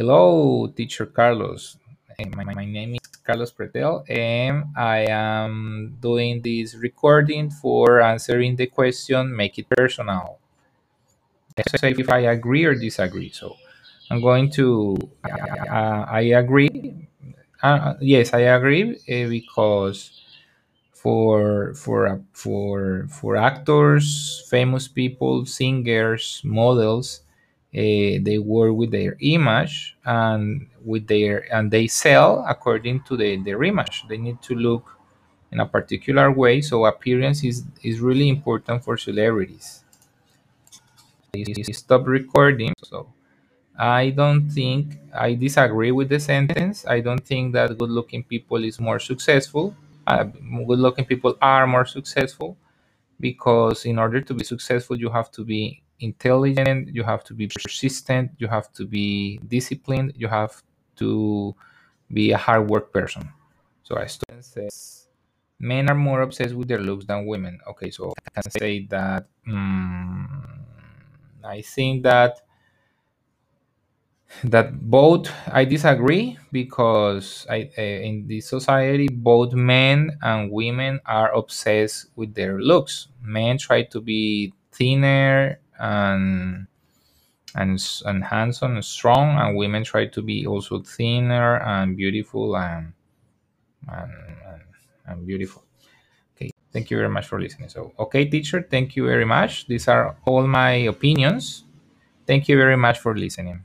Hello, teacher Carlos. My, my name is Carlos Pretel, and I am doing this recording for answering the question, make it personal. Say if I agree or disagree. So I'm going to, uh, I agree. Uh, yes, I agree uh, because for for for for actors, famous people, singers, models, uh, they work with their image and with their and they sell according to the, their image. They need to look in a particular way. So appearance is is really important for celebrities. Stop recording. So I don't think I disagree with the sentence. I don't think that good-looking people is more successful. Uh, good-looking people are more successful because in order to be successful, you have to be intelligent, you have to be persistent, you have to be disciplined, you have to be a hard work person. So a student says men are more obsessed with their looks than women. Okay, so I can say that um, I think that that both I disagree because I uh, in this society both men and women are obsessed with their looks. Men try to be thinner and and and handsome and strong, and women try to be also thinner and beautiful and and, and, and beautiful. Okay, thank you very much for listening. So, okay, teacher, thank you very much. These are all my opinions. Thank you very much for listening.